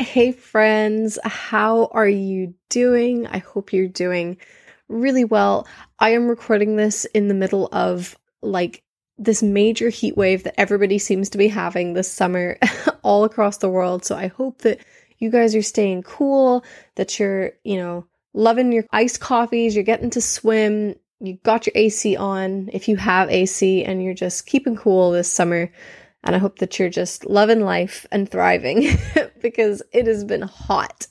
Hey, friends, how are you doing? I hope you're doing really well. I am recording this in the middle of like this major heat wave that everybody seems to be having this summer all across the world. So I hope that you guys are staying cool, that you're, you know, loving your iced coffees, you're getting to swim, you got your AC on if you have AC, and you're just keeping cool this summer. And I hope that you're just loving life and thriving because it has been hot.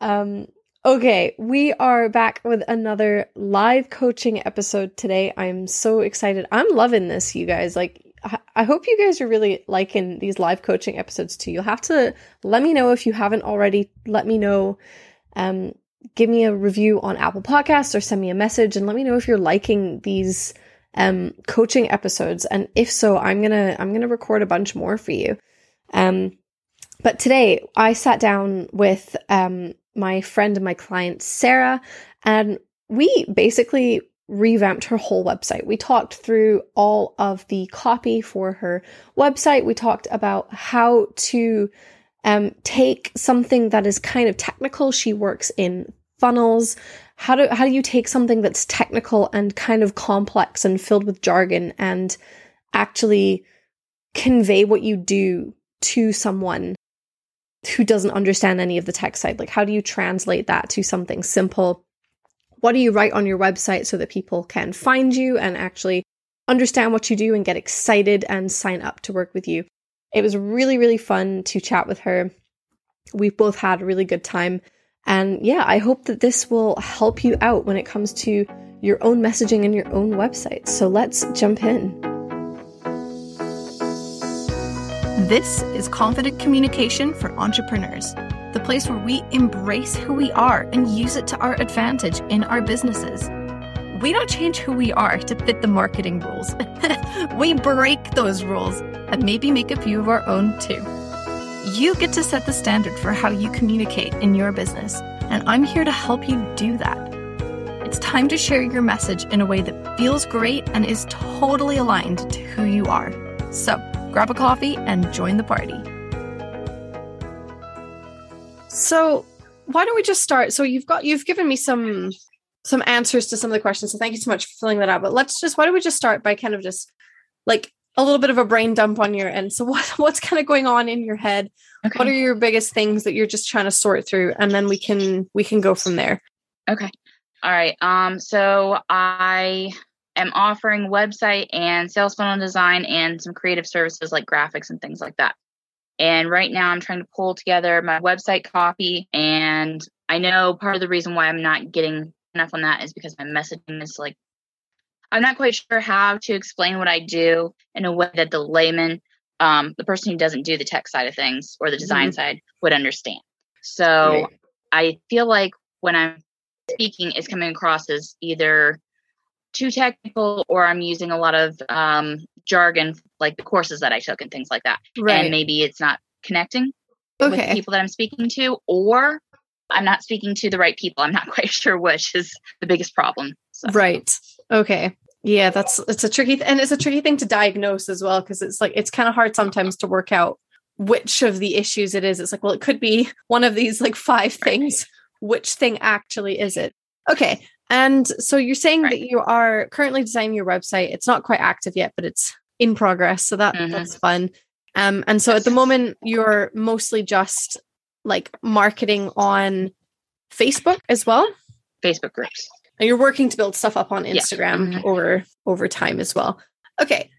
Um, okay, we are back with another live coaching episode today. I'm so excited. I'm loving this, you guys. Like, I hope you guys are really liking these live coaching episodes too. You'll have to let me know if you haven't already. Let me know. Um, give me a review on Apple Podcasts or send me a message and let me know if you're liking these um, coaching episodes. And if so, I'm gonna I'm gonna record a bunch more for you. Um, but today I sat down with um, my friend and my client Sarah, and we basically revamped her whole website. We talked through all of the copy for her website. We talked about how to um, take something that is kind of technical. She works in funnels, how do how do you take something that's technical and kind of complex and filled with jargon and actually convey what you do to someone who doesn't understand any of the tech side? Like how do you translate that to something simple? What do you write on your website so that people can find you and actually understand what you do and get excited and sign up to work with you? It was really really fun to chat with her. We've both had a really good time. And yeah, I hope that this will help you out when it comes to your own messaging and your own website. So let's jump in. This is Confident Communication for Entrepreneurs, the place where we embrace who we are and use it to our advantage in our businesses. We don't change who we are to fit the marketing rules. we break those rules and maybe make a few of our own too. You get to set the standard for how you communicate in your business, and I'm here to help you do that. It's time to share your message in a way that feels great and is totally aligned to who you are. So, grab a coffee and join the party. So, why don't we just start? So, you've got you've given me some some answers to some of the questions. So, thank you so much for filling that out. But let's just why don't we just start by kind of just like a little bit of a brain dump on your end. So what what's kind of going on in your head? Okay. What are your biggest things that you're just trying to sort through and then we can we can go from there. Okay. All right. Um so I am offering website and sales funnel design and some creative services like graphics and things like that. And right now I'm trying to pull together my website copy and I know part of the reason why I'm not getting enough on that is because my messaging is like I'm not quite sure how to explain what I do in a way that the layman, um, the person who doesn't do the tech side of things or the design mm-hmm. side, would understand. So right. I feel like when I'm speaking, it's coming across as either too technical or I'm using a lot of um, jargon, like the courses that I took and things like that. Right. And maybe it's not connecting okay. with the people that I'm speaking to, or I'm not speaking to the right people. I'm not quite sure which is the biggest problem. So. Right. Okay. Yeah, that's it's a tricky th- and it's a tricky thing to diagnose as well because it's like it's kind of hard sometimes to work out which of the issues it is. It's like, well, it could be one of these like five things. Which thing actually is it? Okay. And so you're saying right. that you are currently designing your website. It's not quite active yet, but it's in progress. So that mm-hmm. that's fun. Um, and so at the moment you're mostly just like marketing on Facebook as well. Facebook groups and you're working to build stuff up on Instagram yeah. mm-hmm. over over time as well. Okay.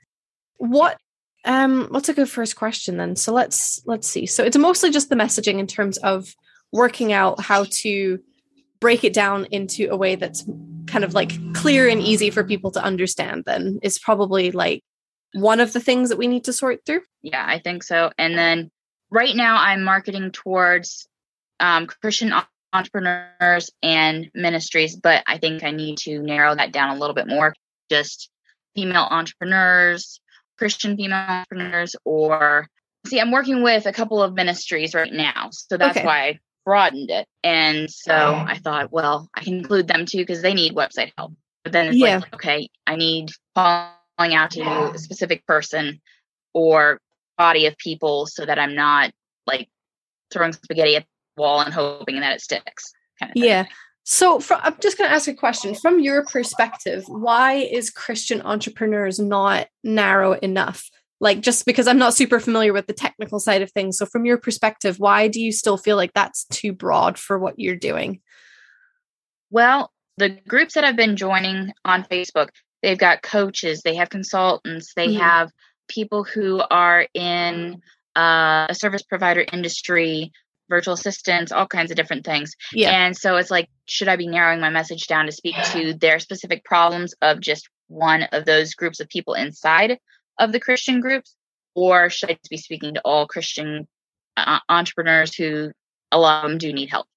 What um what's a good first question then? So let's let's see. So it's mostly just the messaging in terms of working out how to break it down into a way that's kind of like clear and easy for people to understand then is probably like one of the things that we need to sort through. Yeah, I think so. And then right now I'm marketing towards um, Christian entrepreneurs and ministries, but I think I need to narrow that down a little bit more. Just female entrepreneurs, Christian female entrepreneurs, or see, I'm working with a couple of ministries right now. So that's okay. why broadened it. And so I thought, well, I can include them too because they need website help. But then it's yeah. like, okay, I need calling out to a specific person or body of people so that I'm not like throwing spaghetti at the wall and hoping that it sticks. Kind of yeah. So, for, I'm just going to ask a question from your perspective. Why is Christian entrepreneurs not narrow enough? Like, just because I'm not super familiar with the technical side of things. So, from your perspective, why do you still feel like that's too broad for what you're doing? Well, the groups that I've been joining on Facebook, they've got coaches, they have consultants, they mm-hmm. have people who are in uh, a service provider industry, virtual assistants, all kinds of different things. Yeah. And so it's like, should I be narrowing my message down to speak to their specific problems of just one of those groups of people inside of the Christian groups? Or should I be speaking to all Christian uh, entrepreneurs who a lot of them do need help?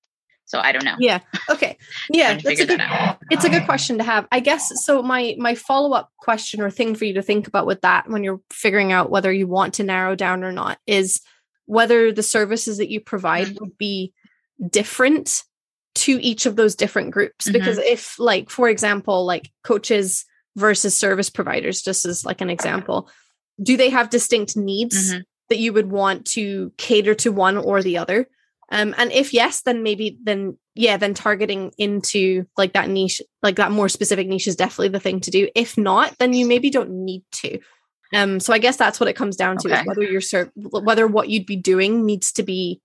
So I don't know. Yeah. Okay. Yeah. that's a good, that it's a good question to have. I guess so my my follow-up question or thing for you to think about with that when you're figuring out whether you want to narrow down or not is whether the services that you provide mm-hmm. would be different to each of those different groups. Mm-hmm. Because if like for example, like coaches versus service providers, just as like an example, do they have distinct needs mm-hmm. that you would want to cater to one or the other? Um, and if yes, then maybe then yeah, then targeting into like that niche, like that more specific niche is definitely the thing to do. If not, then you maybe don't need to. Um, so I guess that's what it comes down to okay. is whether you're ser- whether what you'd be doing needs to be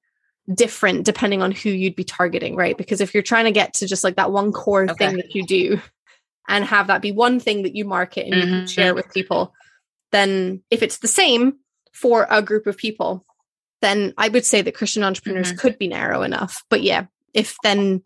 different depending on who you'd be targeting, right? Because if you're trying to get to just like that one core okay. thing that you do and have that be one thing that you market and mm-hmm. you share with people, then if it's the same for a group of people, then I would say that Christian entrepreneurs mm-hmm. could be narrow enough. But yeah, if then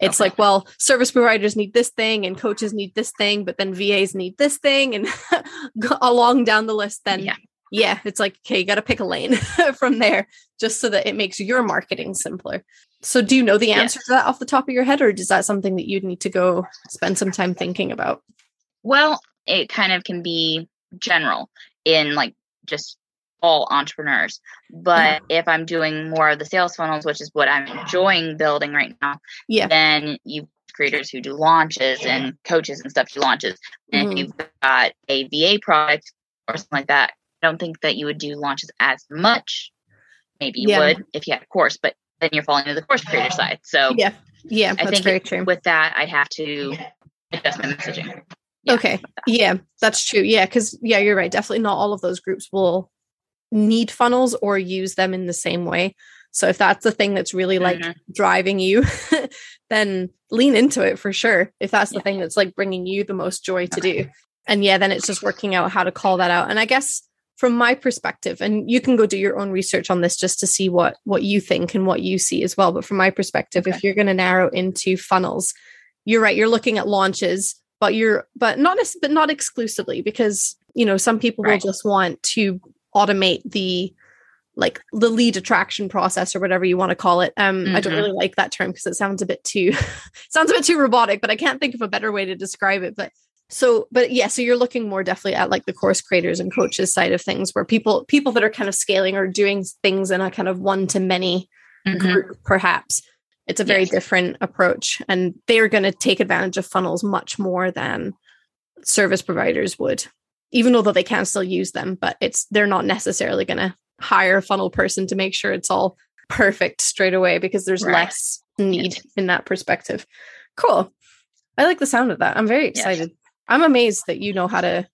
it's okay. like, well, service providers need this thing and coaches need this thing, but then VAs need this thing and along down the list, then yeah. Yeah, it's like, okay, you got to pick a lane from there just so that it makes your marketing simpler. So do you know the answer to that off the top of your head, or is that something that you'd need to go spend some time thinking about? Well, it kind of can be general in like just all entrepreneurs. But yeah. if I'm doing more of the sales funnels, which is what I'm enjoying building right now, yeah. then you creators who do launches and coaches and stuff do launches. And mm-hmm. if you've got a VA product or something like that, I don't think that you would do launches as much. Maybe you yeah. would if you had a course, but then you're falling into the course creator side. So yeah, yeah, I think very true. With that, I'd have to adjust my messaging. Yeah, okay. Yeah, that's true. Yeah, because yeah, you're right. Definitely not all of those groups will need funnels or use them in the same way. So if that's the thing that's really like mm-hmm. driving you, then lean into it for sure. If that's the yeah. thing that's like bringing you the most joy to do. And yeah, then it's just working out how to call that out. And I guess from my perspective, and you can go do your own research on this just to see what what you think and what you see as well. But from my perspective, okay. if you're going to narrow into funnels, you're right. You're looking at launches, but you're but not but not exclusively because you know some people right. will just want to automate the like the lead attraction process or whatever you want to call it. Um, mm-hmm. I don't mm-hmm. really like that term because it sounds a bit too sounds a bit too robotic, but I can't think of a better way to describe it. But so, but yeah, so you're looking more definitely at like the course creators and coaches side of things, where people people that are kind of scaling or doing things in a kind of one to many mm-hmm. group, perhaps. It's a very yes. different approach, and they're going to take advantage of funnels much more than service providers would even though they can still use them, but it's they're not necessarily going to hire a funnel person to make sure it's all perfect straight away because there's right. less need yes. in that perspective. Cool. I like the sound of that. I'm very excited. Yes. I'm amazed that you know how to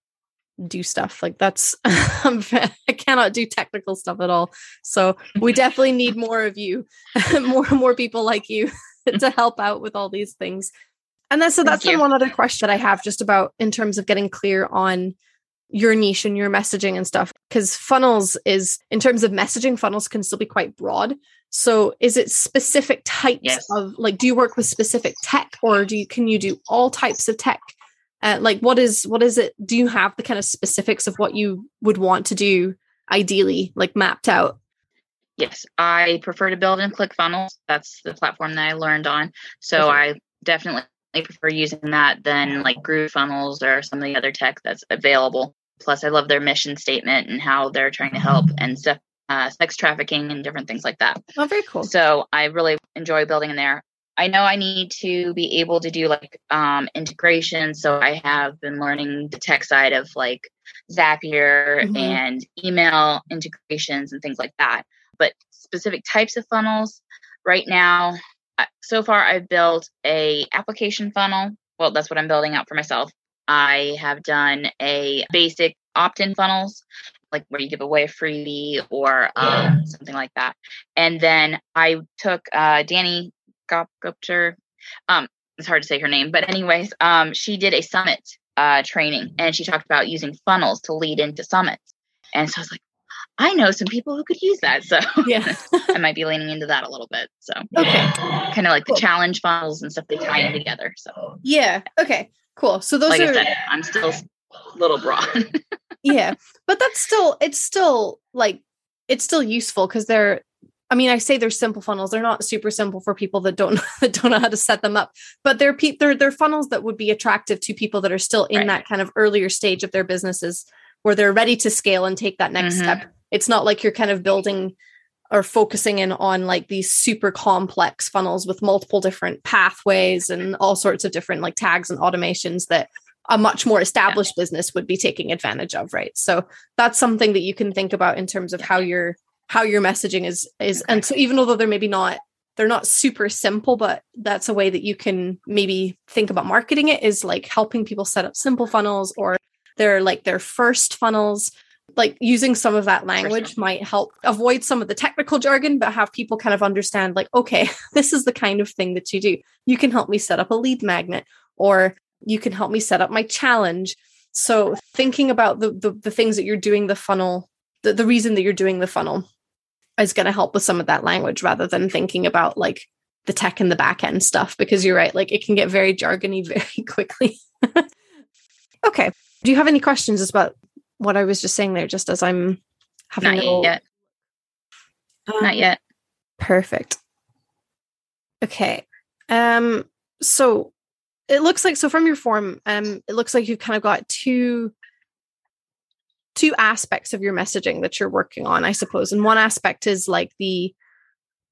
do stuff like that's I cannot do technical stuff at all. So we definitely need more of you, more more people like you to help out with all these things. And then so that's one other question that I have just about in terms of getting clear on your niche and your messaging and stuff because funnels is in terms of messaging funnels can still be quite broad so is it specific types yes. of like do you work with specific tech or do you can you do all types of tech uh, like what is what is it do you have the kind of specifics of what you would want to do ideally like mapped out yes i prefer to build in clickfunnels that's the platform that i learned on so okay. i definitely prefer using that than like groovefunnels or some of the other tech that's available Plus, I love their mission statement and how they're trying to help and stuff, uh, sex trafficking and different things like that. Oh, very cool. So I really enjoy building in there. I know I need to be able to do like um, integration. So I have been learning the tech side of like Zapier mm-hmm. and email integrations and things like that. But specific types of funnels. Right now, so far I've built a application funnel. Well, that's what I'm building out for myself. I have done a basic opt-in funnels, like where you give away a freebie or um, something like that. And then I took uh, Danny Gupter. Um, it's hard to say her name, but anyways, um, she did a summit uh, training and she talked about using funnels to lead into summits. And so I was like, I know some people who could use that. So yeah, I might be leaning into that a little bit. So okay, kind of like the challenge funnels and stuff they tie in together. So yeah, okay, cool. So those like are. I said, I'm still a little broad. yeah, but that's still it's still like it's still useful because they're. I mean, I say they're simple funnels. They're not super simple for people that don't that don't know how to set them up. But they're pe- they're they're funnels that would be attractive to people that are still in Right. that kind of earlier stage of their businesses where they're ready to scale and take that next Mhm. step. It's not like you're kind of building or focusing in on like these super complex funnels with multiple different pathways and all sorts of different like tags and automations that a much more established business would be taking advantage of, right? So that's something that you can think about in terms of how your how your messaging is is and so even though they're maybe not they're not super simple but that's a way that you can maybe think about marketing it is like helping people set up simple funnels or they're like their first funnels. Like using some of that language might help avoid some of the technical jargon but have people kind of understand like okay this is the kind of thing that you do. You can help me set up a lead magnet or you can help me set up my challenge. So thinking about the the, the things that you're doing the funnel the, the reason that you're doing the funnel is going to help with some of that language rather than thinking about like the tech and the back end stuff because you're right like it can get very jargony very quickly okay do you have any questions about what i was just saying there just as i'm having Not a little yet. Um, Not yet. Perfect. Okay. Um so it looks like so from your form um it looks like you've kind of got two two aspects of your messaging that you're working on I suppose. And one aspect is like the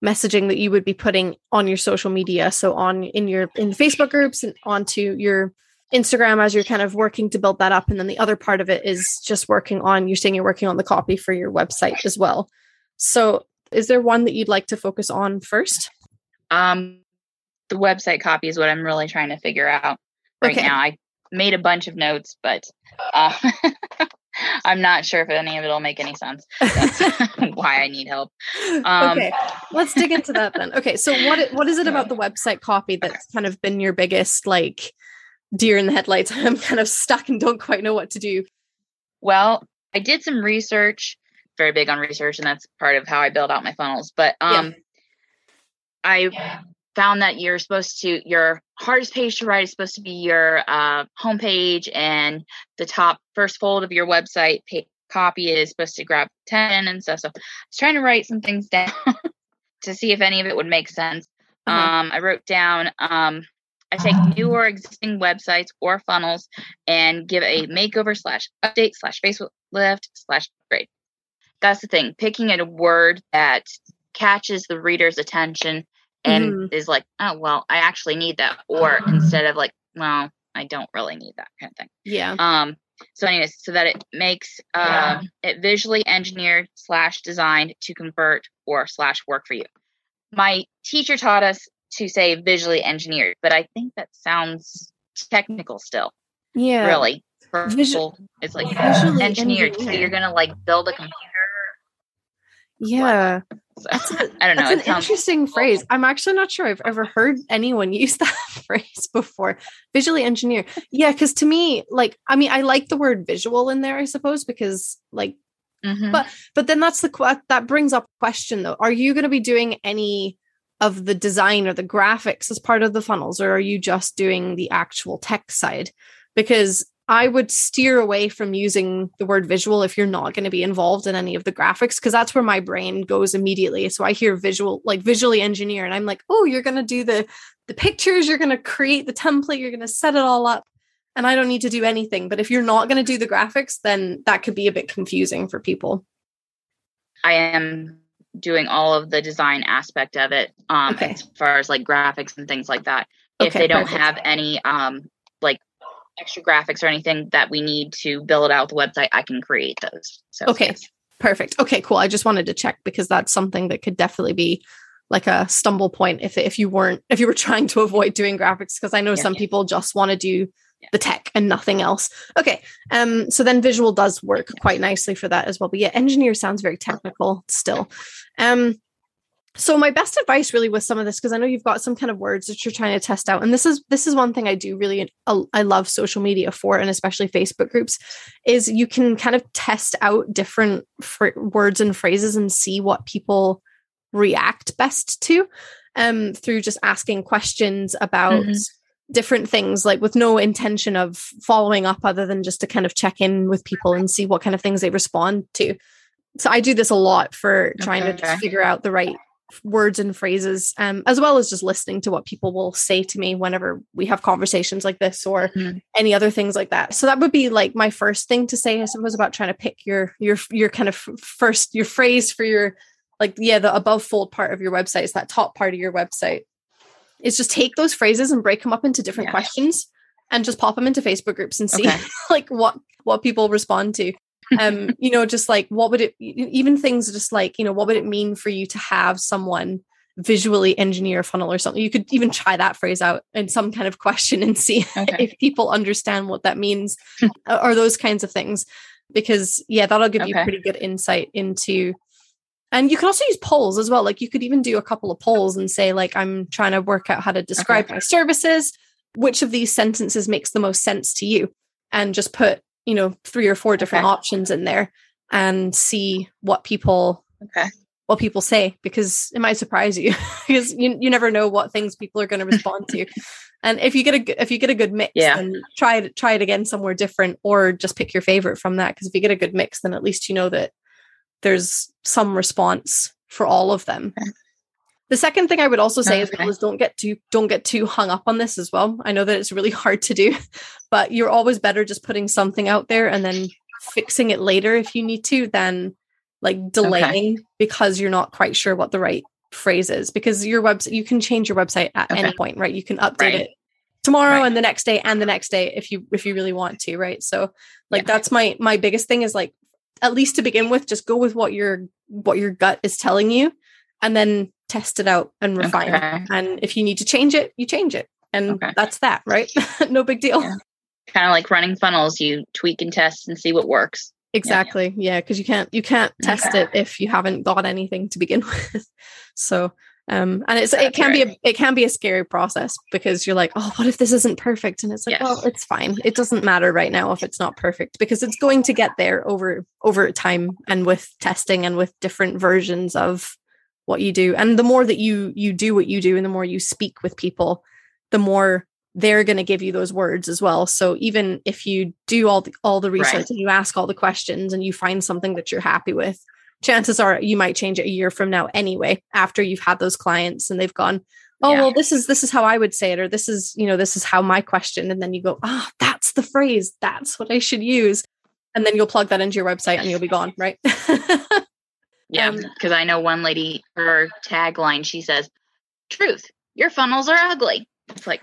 messaging that you would be putting on your social media so on in your in Facebook groups and onto your Instagram as you're kind of working to build that up and then the other part of it is just working on you're saying you're working on the copy for your website as well. So is there one that you'd like to focus on first? Um, the website copy is what I'm really trying to figure out right Okay. now. I made a bunch of notes, but uh, I'm not sure if any of it will make any sense. That's why I need help. Um, okay, let's dig into that then. Okay, so what what is it about the website copy that's kind of been your biggest like deer in the headlights? I'm kind of stuck and don't quite know what to do. Well, I did some research, very big on research, and that's part of how I build out my funnels. But Yeah. um, I found that you're supposed to your hardest page to write is supposed to be your uh, homepage, and the top first fold of your website copy is supposed to grab ten and stuff. So I was trying to write some things down to see if any of it would make sense. Uh-huh. Um, I wrote down. Um, I take new or existing websites or funnels and give a makeover slash update slash facelift slash upgrade. That's the thing. Picking a word that catches the reader's attention and is like, oh well, I actually need that, or instead of like, well, I don't really need that kind of thing. Yeah. Um. So, anyways, so that it makes uh, it visually engineered slash designed to convert or slash work for you. My teacher taught us to say visually engineered, but I think that sounds technical still. Yeah. Really, for Visu- people, it's like Visually engineered. So you're gonna like build a computer. Yeah. So, That's a- I don't know. That's an sounds interesting phrase. I'm actually not sure I've ever heard anyone use that phrase before. Visually engineer. Yeah, because to me, like, I mean, I like the word visual in there, I suppose, because like Mhm. But but then that's the that brings up question though. Are you going to be doing any of the design or the graphics as part of the funnels, or are you just doing the actual tech side? Because I would steer away from using the word visual if you're not going to be involved in any of the graphics, because that's where my brain goes immediately. So I hear visual, like visually engineer, and I'm like, oh, you're going to do the the pictures, you're going to create the template, you're going to set it all up and I don't need to do anything. But if you're not going to do the graphics, then that could be a bit confusing for people. I am doing all of the design aspect of it um Okay. as far as like graphics and things like that if they don't perfect. have any um like extra graphics or anything that we need to build out the website i can create those so Okay. yes. Perfect. Okay, cool. I just wanted to check because that's something that could definitely be like a stumble point if if you weren't if you were trying to avoid doing graphics because I know yeah, some yeah. people just want to do yeah. the tech and nothing else. Okay. Um so then visual does work quite nicely for that as well. But yeah, engineer sounds very technical still. Um so my best advice really with some of this because i know you've got some kind of words that you're trying to test out and this is this is one thing i do really i love social media for and especially facebook groups is you can kind of test out different fr- words and phrases and see what people react best to um through just asking questions about mm-hmm. different things like with no intention of following up other than just to kind of check in with people and see what kind of things they respond to so I do this a lot for trying okay. to figure out the right words and phrases, um, as well as just listening to what people will say to me whenever we have conversations like this or mm-hmm. any other things like that. So that would be like my first thing to say, I suppose, about trying to pick your your your kind of first your phrase for your like yeah the above fold part of your website is that top part of your website. Is just take those phrases and break them up into different yeah. questions and just pop them into Facebook groups and see okay. like what what people respond to um you know just like what would it even things just like you know what would it mean for you to have someone visually engineer a funnel or something you could even try that phrase out in some kind of question and see okay. if people understand what that means or those kinds of things because yeah that'll give okay. you pretty good insight into and you can also use polls as well like you could even do a couple of polls and say like i'm trying to work out how to describe okay. my services which of these sentences makes the most sense to you and just put you know three or four different okay. options in there and see what people okay what people say because it might surprise you because you, you never know what things people are going to respond to and if you get a if you get a good mix yeah. then try it try it again somewhere different or just pick your favorite from that because if you get a good mix then at least you know that there's some response for all of them. The second thing I would also say okay. as well is don't get too don't get too hung up on this as well. I know that it's really hard to do, but you're always better just putting something out there and then fixing it later if you need to than like delaying okay. because you're not quite sure what the right phrase is because your website you can change your website at okay. any point, right? You can update right. it tomorrow right. and the next day and the next day if you if you really want to, right? So like yeah. that's my my biggest thing is like at least to begin with just go with what your what your gut is telling you and then test it out and refine okay. it. And if you need to change it, you change it. And okay. that's that, right? no big deal. Yeah. Kind of like running funnels, you tweak and test and see what works. Exactly. Yeah, because yeah, you can't you can't test okay. it if you haven't got anything to begin with. so um and it's it can right. be a it can be a scary process because you're like, oh, what if this isn't perfect? And it's like, yes. well, it's fine. It doesn't matter right now if it's not perfect because it's going to get there over over time and with testing and with different versions of what you do. And the more that you you do what you do and the more you speak with people the more they're going to give you those words as well. So even if you do all the all the research right. and you ask all the questions and you find something that you're happy with chances are you might change it a year from now anyway after you've had those clients and they've gone oh yeah. well this is this is how i would say it or this is you know this is how my question and then you go oh that's the phrase. That's what i should use. And then you'll plug that into your website and you'll be gone right Yeah, because um, I know one lady, her tagline, she says, "Truth, your funnels are ugly." It's like,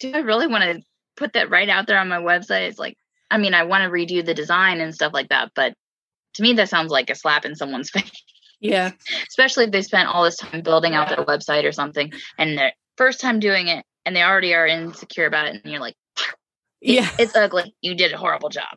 do I really want to put that right out there on my website? It's like, I mean, I want to redo the design and stuff like that, but to me, that sounds like a slap in someone's face. Yeah, especially if they spent all this time building out their website or something, and their first time doing it, and they already are insecure about it, and you're like, yeah it's ugly you did a horrible job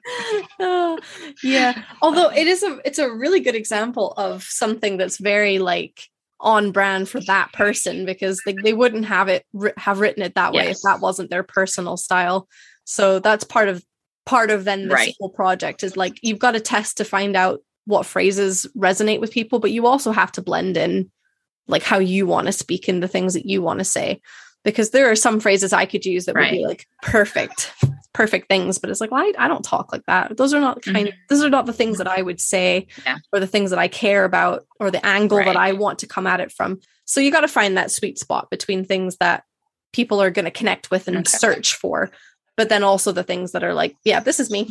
oh, yeah although it is a it's a really good example of something that's very like on brand for that person because they, they wouldn't have it have written it that way yes. if that wasn't their personal style so that's part of part of then this right. whole project is like you've got to test to find out what phrases resonate with people but you also have to blend in like how you want to speak and the things that you want to say because there are some phrases I could use that right. would be like perfect, perfect things, but it's like, well, I, I don't talk like that. Those are not kind mm-hmm. those are not the things that I would say yeah. or the things that I care about or the angle right. that I want to come at it from. So you got to find that sweet spot between things that people are going to connect with and okay. search for but then also the things that are like yeah this is me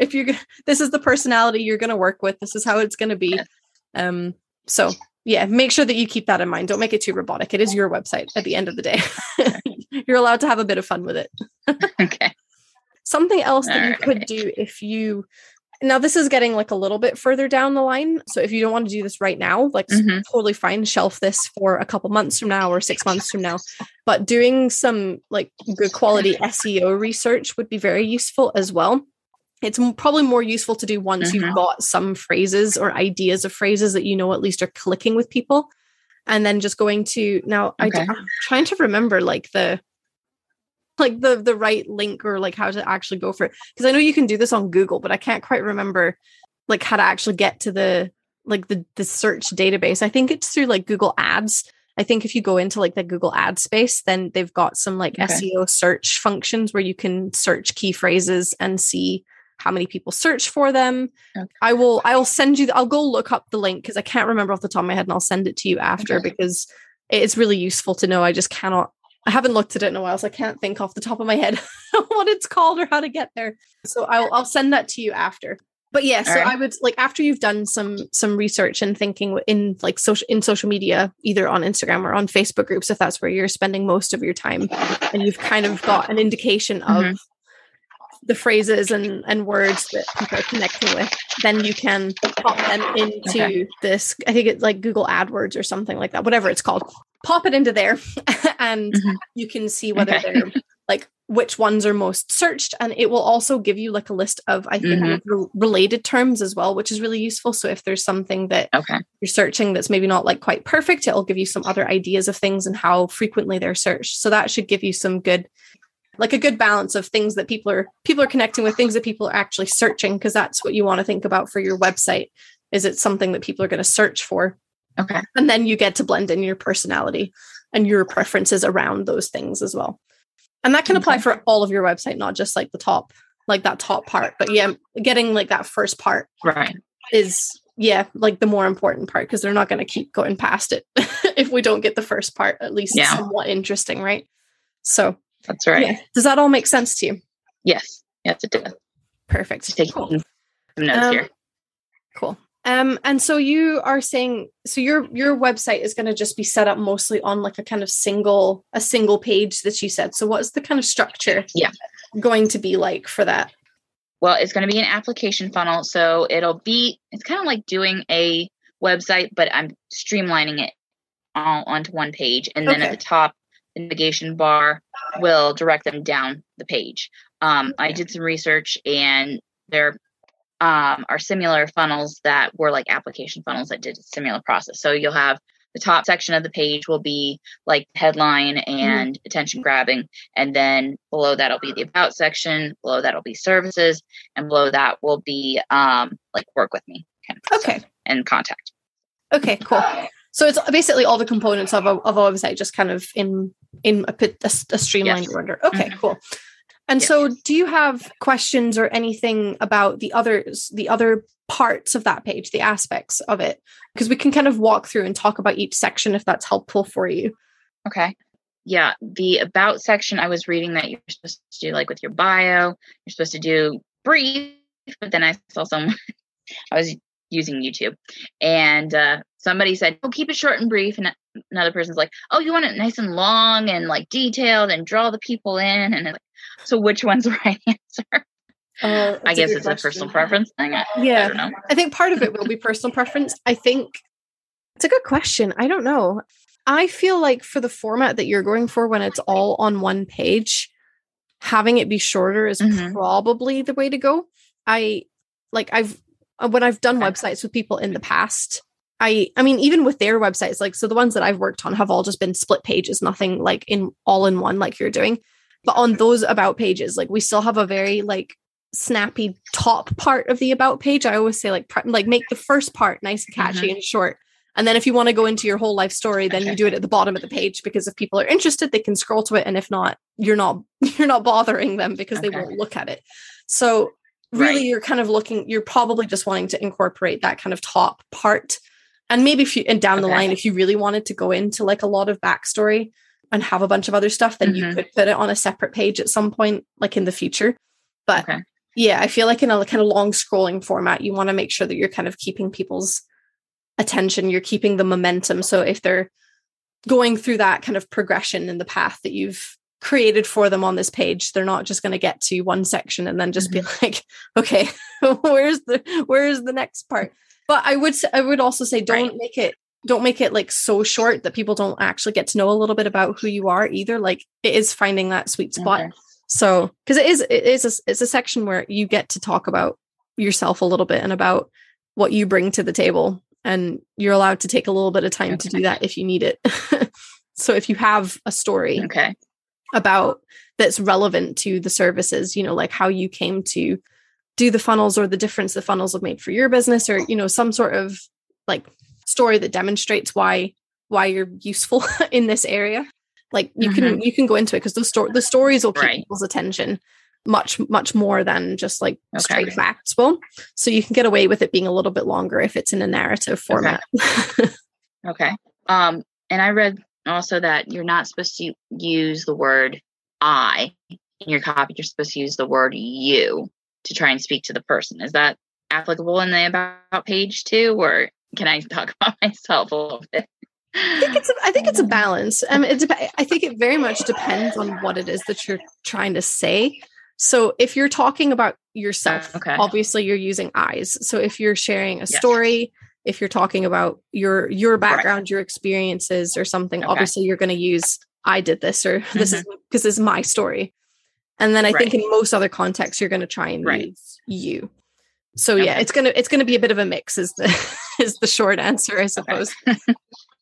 if you're this is the personality you're going to work with this is how it's going to be um so yeah, make sure that you keep that in mind. Don't make it too robotic. It is your website at the end of the day. You're allowed to have a bit of fun with it. okay. Something else that you could do if you now this is getting like a little bit further down the line. So if you don't want to do this right now, like Mhm. totally fine, shelf this for a couple months from now or six months from now. But doing some like good quality SEO research would be very useful as well. It's probably more useful to do once you've Mhm. got some phrases or ideas of phrases that you know at least are clicking with people. And then just going to now I Okay. I'm trying to remember like the like the the right link or like how to actually go for it because I know you can do this on Google, but I can't quite remember like how to actually get to the like the the search database. I think it's through like Google Ads. I think if you go into like the Google ad space, then they've got some like Okay. SEO search functions where you can search key phrases and see how many people search for them. Okay. I will I'll send you the, I'll go look up the link because I can't remember off the top of my head and I'll send it to you after Okay. because it's really useful to know. I just cannot I haven't looked at it in a while, so I can't think off the top of my head what it's called or how to get there. So I'll I'll send that to you after. But yeah, so Alright. I would like after you've done some some research and thinking in like social in social media, either on Instagram or on Facebook groups, if that's where you're spending most of your time, and you've kind of got an indication of Mhm. The phrases and and words that people are connecting with, then you can pop them into Okay. this. I think it's like Google AdWords or something like that, whatever it's called. Pop it into there, and Mhm. you can see whether Okay. they're like which ones are most searched and it will also give you like a list of i think Mhm. re- related terms as well which is really useful so if there's something that Okay. you're searching that's maybe not like quite perfect it'll give you some other ideas of things and how frequently they're searched so that should give you some good like a good balance of things that people are people are connecting with things that people are actually searching because that's what you want to think about for your website is it something that people are going to search for Okay. and then you get to blend in your personality and your preferences around those things as well and that can apply for all of your website not just like the top like that top part but yeah getting like that first part Right. is yeah like the more important part because they're not going to keep going past it if we don't get the first part at least Yeah. somewhat interesting right so That's right. yeah does that all make sense to you Yes. Yes, it does. perfect Just taking Cool. some notes Um, here. Cool. Um, and so you are saying so your your website is going to just be set up mostly on like a kind of single a single page that you said. So what's the kind of structure Yeah. going to be like for that? Well, it's going to be an application funnel. So it'll be, it's kind of like doing a website, but I'm streamlining it all onto one page. And then Okay. at the top, the navigation bar will direct them down the page. Um, I did some research and there um, are similar funnels that were like application funnels that did a similar process. So you'll have the top section of the page will be like headline and attention grabbing. And then below that'll be the about section. Below that'll be services. And below that will be um, like work with me kind of Okay. and contact. Okay, cool. So it's basically all the components of a, of a website just kind of in in a, a, a streamlined Yes. order. Okay, Mhm. cool. And Yes. so do you have questions or anything about the others the other parts of that page, the aspects of it? Because we can kind of walk through and talk about each section if that's helpful for you. Okay. Yeah. The about section, I was reading that you're supposed to do like with your bio, you're supposed to do brief, but then I saw some, I was using YouTube and uh, somebody said, oh, keep it short and brief. And another person's like, oh, you want it nice and long and like detailed and draw the people in. And like, so which one's the right answer? Uh, I guess it's a personal preference thing. I, I Yeah. don't know. I think part of it will be personal preference. I think it's a good question. I don't know. I feel like for the format that you're going for when it's all on one page, having it be shorter is Mhm. probably the way to go. I like I've Uh, when I've done websites with people in the past, I I mean even with their websites like so the ones that I've worked on have all just been split pages, nothing like in all in one like you're doing. But on those about pages, like we still have a very like snappy top part of the about page. I always say like pre- like make the first part nice and catchy mm-hmm. and short. And then if you want to go into your whole life story, then you do it at the bottom of the page because if people are interested, they can scroll to it. And if not, you're not you're not bothering them because they won't look at it. So really Right. you're kind of looking, you're probably just wanting to incorporate that kind of top part. And maybe if you and down the line, if you really wanted to go into like a lot of backstory and have a bunch of other stuff, then you Mhm. could put it on a separate page at some point, like in the future. But Okay. yeah, I feel like in a kind of long scrolling format, you want to make sure that you're kind of keeping people's attention, you're keeping the momentum. So if they're going through that kind of progression in the path that you've created for them on this page. They're not just going to get to one section and then just Mm-hmm. be like, okay, where's the where's the next part? But I would I would also say don't Right. make it don't make it like so short that people don't actually get to know a little bit about who you are either. Like it is finding that sweet spot. Okay. So because it is it is a, it's a section where you get to talk about yourself a little bit and about what you bring to the table, and you're allowed to take a little bit of time to do that if you need it. so if you have a story Okay. About that's relevant to the services, you know, like how you came to do the funnels or the difference the funnels have made for your business or, you know, some sort of like story that demonstrates why why you're useful in this area. Like you can you can go into it because the story the stories will keep Right. people's attention much much more than just like Okay. straight facts will. So you can get away with it being a little bit longer if it's in a narrative format. Okay. Um, and I read also that you're not supposed to use the word I in your copy. You're supposed to use the word you to try and speak to the person. Is that applicable in the about page too, or can I talk about myself a little bit? I think it's a, I think it's a balance. Um, it I think it very much depends on what it is that you're trying to say. So if you're talking about yourself, Okay. obviously you're using eyes. So if you're sharing a Yes. story, if you're talking about your your background, your experiences or something, Okay. obviously you're going to use I did this or this is mm-hmm. because this is my story. And then I think in most other contexts you're going to try and Right. use you. So yeah, it's gonna it's gonna be a bit of a mix is the is the short answer, I suppose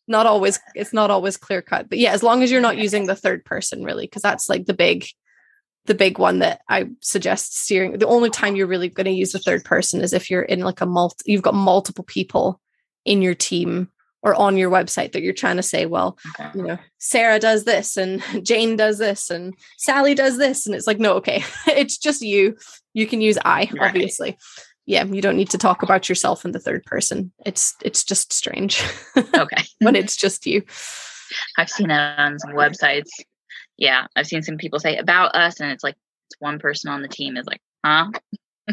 not always it's not always clear cut but yeah as long as you're not using the third person really because that's like the big the big one that i suggest steering the only time you're really going to use the third person is if you're in like a multi you've got multiple people in your team or on your website that you're trying to say well Okay. you know sarah does this and jane does this and sally does this and it's like no okay it's just you you can use i Right. obviously yeah you don't need to talk about yourself in the third person it's it's just strange Okay. when it's just you. I've seen that on some websites. Yeah, I've seen some people say about us, and it's like it's one person on the team is like, huh?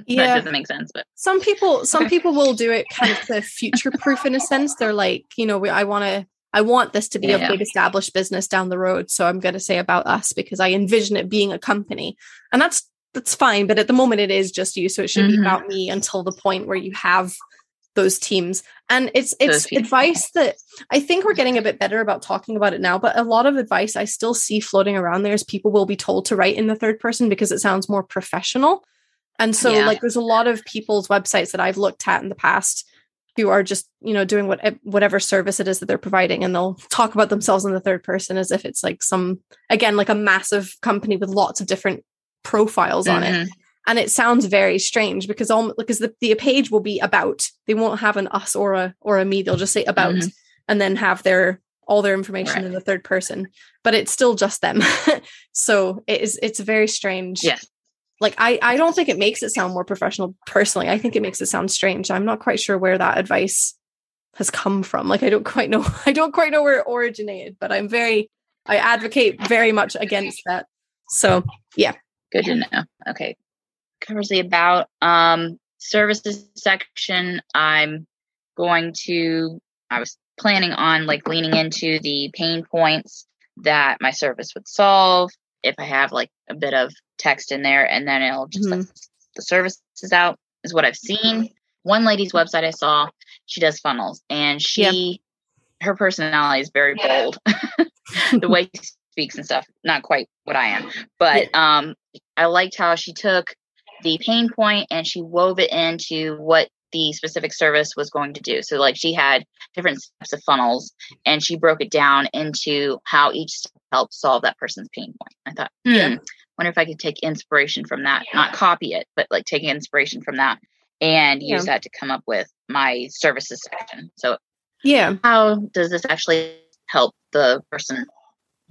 Yeah. that doesn't make sense. But Some people some people will do it kind of to future proof in a sense. They're like, you know, we, I want to I want this to be Yeah, a yeah. big established business down the road, so I'm going to say about us because I envision it being a company. And that's that's fine, but at the moment it is just you, so it should be Mhm. about me until the point where you have those teams. And it's it's advice that I think we're getting a bit better about talking about it now, but a lot of advice I still see floating around there is people will be told to write in the third person because it sounds more professional. And so Yeah. like there's a lot of people's websites that I've looked at in the past who are just, you know, doing what whatever service it is that they're providing and they'll talk about themselves in the third person as if it's like some again like a massive company with lots of different profiles on it Mhm. And it sounds very strange because all because the, the page will be about they won't have an us or a or a me they'll just say about Mhm. and then have their all their information Right. in the third person but it's still just them so it is it's very strange Yes. like i i don't think it makes it sound more professional personally i think it makes it sound strange i'm not quite sure where that advice has come from like i don't quite know i don't quite know where it originated but i'm very i advocate very much against that so yeah. Good to know. Okay. Covers the about um services section. I'm going to I was planning on like leaning into the pain points that my service would solve if I have like a bit of text in there and then it'll just like the services out is what I've seen. One lady's website I saw, she does funnels and she her personality is very bold. the way she speaks and stuff, not quite what I am. But um I liked how she took the pain point and she wove it into what the specific service was going to do. So like she had different steps of funnels and she broke it down into how each step helped solve that person's pain point. I thought, hmm, Yeah. wonder if I could take inspiration from that, not copy it, but like taking inspiration from that and use that to come up with my services section. So yeah how does this actually help the person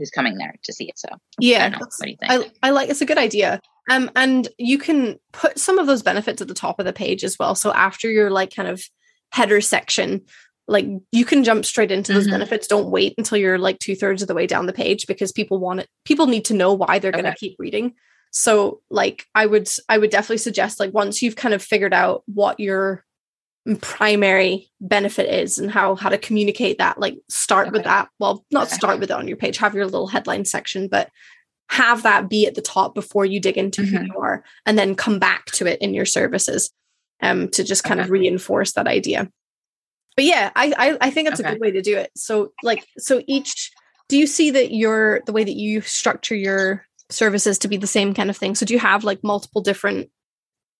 who's coming there to see it? So yeah know. What do you think? I, I like it's a good idea. Um, and you can put some of those benefits at the top of the page as well. So after your like kind of header section, like you can jump straight into those Mhm. benefits. Don't wait until you're like two thirds of the way down the page because people want it. People need to know why they're going to keep reading. So like I would I would definitely suggest like once you've kind of figured out what your primary benefit is and how how to communicate that like start with that. Well not Okay. start with it on your page have your little headline section but have that be at the top before you dig into Mhm. who you are and then come back to it in your services um to just kind of reinforce that idea. But yeah i i, I think that's a good way to do it. So like so each do you see that your the way that you structure your services to be the same kind of thing? So do you have like multiple different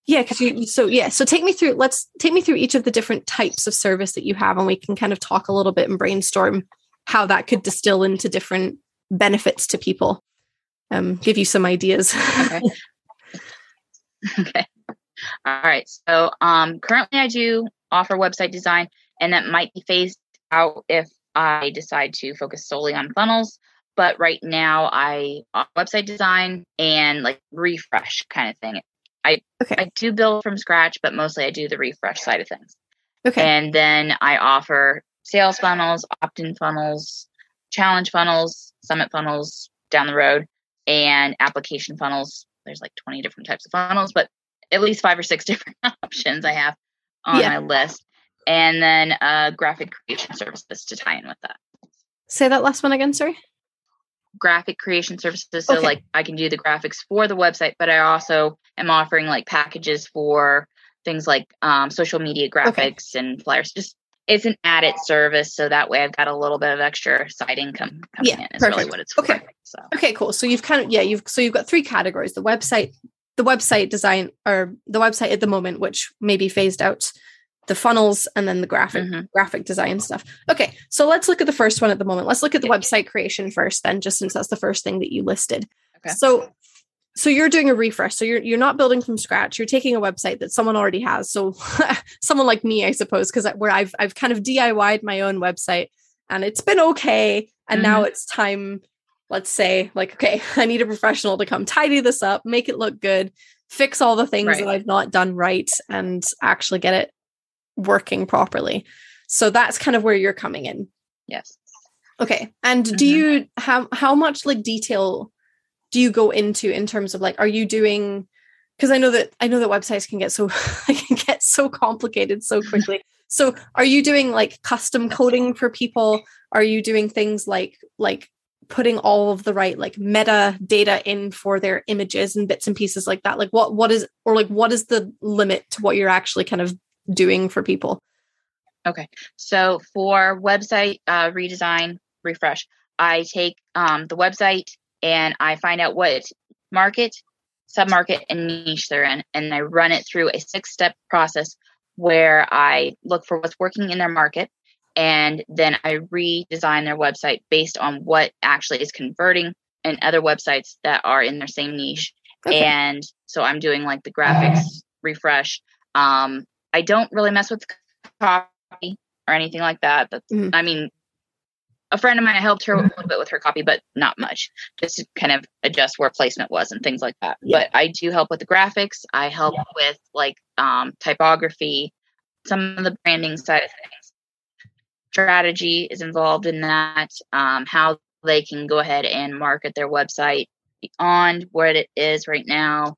yeah because you so yeah so take me through let's take me through each of the different types of service that you have and we can kind of talk a little bit and brainstorm how that could distill into different benefits to people um give you some ideas Okay. okay. All right. So um currently I do offer website design and that might be phased out if I decide to focus solely on funnels. But right now I offer website design and like refresh kind of thing. Okay I do build from scratch, but mostly I do the refresh side of things. okay And then I offer sales funnels, opt in funnels, challenge funnels, summit funnels down the road, and application funnels. There's like 20 different types of funnels, but at least five or six different options I have on Yeah. my list. And then uh, graphic creation services to tie in with that. say that last one again sorry Graphic creation services. So, Okay. like, I can do the graphics for the website, but I also am offering like packages for things like um, social media graphics and flyers. Just it's an added service, so that way I've got a little bit of extra side income coming Yeah, in. Is really what it's for. Okay. So Okay, cool. So you've kind of yeah, you've so you've got three categories: the website, the website design, or the website at the moment, which may be phased out, the funnels, and then the graphic Mhm. graphic design stuff. Okay, so let's look at the first one at the moment. Let's look at the website creation first, then, just since that's the first thing that you listed. Okay. So so you're doing a refresh. So you're you're not building from scratch. You're taking a website that someone already has. So someone like me, I suppose, because where I've I've kind of DIY'd my own website and it's been okay. And now it's time, let's say, like, okay, I need a professional to come tidy this up, make it look good, fix all the things Right. that I've not done right, and actually get it working properly. So that's kind of where you're coming in. yes. Okay. And do Mhm. you how how much like detail do you go into in terms of like are you doing because I know that I know that websites can get so can get so complicated so quickly. so are you doing like custom coding for people? Are you doing things like like putting all of the right like meta data in for their images and bits and pieces like that? Like what what is or like what is the limit to what you're actually kind of doing for people? Okay. So for website uh, redesign, refresh, I take um, the website and I find out what market, submarket, and niche they're in, and I run it through a six-step process where I look for what's working in their market, and then I redesign their website based on what actually is converting and other websites that are in their same niche. Okay. And so I'm doing like the graphics refresh. Um, I don't really mess with copy or anything like that. That's, Mhm. I mean, a friend of mine helped her a little bit with her copy, but not much. Just to kind of adjust where placement was and things like that. Yeah. But I do help with the graphics. I help with like um, typography, some of the branding side of things. Strategy is involved in that. Um, how they can go ahead and market their website beyond what it is right now.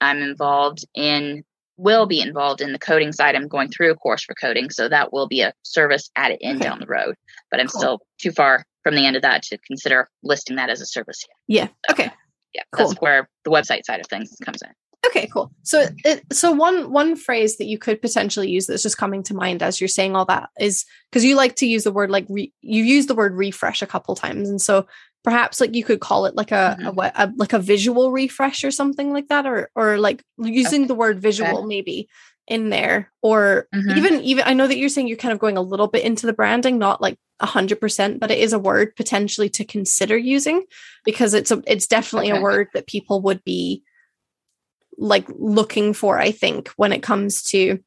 I'm involved in will be involved in the coding side. I'm going through a course for coding, so that will be a service added in Okay. down the road. But I'm Cool. still too far from the end of that to consider listing that as a service. yet. Yeah. Okay. Yeah, Cool. that's where the website side of things comes in. Okay, cool. So, it, so one one phrase that you could potentially use that's just coming to mind as you're saying all that is because you like to use the word like re, you use the word refresh a couple times, and so perhaps like you could call it like a, a, what- a like a visual refresh or something like that, or or like using the word visual maybe in there, or Mhm. even even I know that you're saying you're kind of going a little bit into the branding, not like a hundred percent, but it is a word potentially to consider using because it's a it's definitely a word that people would be like looking for i think when it comes to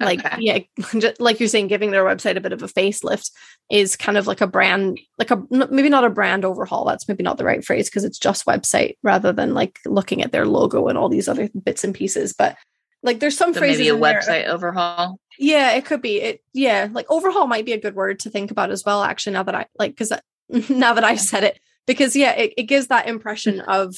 like Okay. yeah just like you're saying giving their website a bit of a facelift is kind of like a brand like a maybe not a brand overhaul that's maybe not the right phrase because it's just website rather than like looking at their logo and all these other bits and pieces but like there's some So phrases maybe a in there- website overhaul. yeah it could be it yeah like overhaul might be a good word to think about as well actually now that i like because now that i've said it because yeah it, it gives that impression mm-hmm. of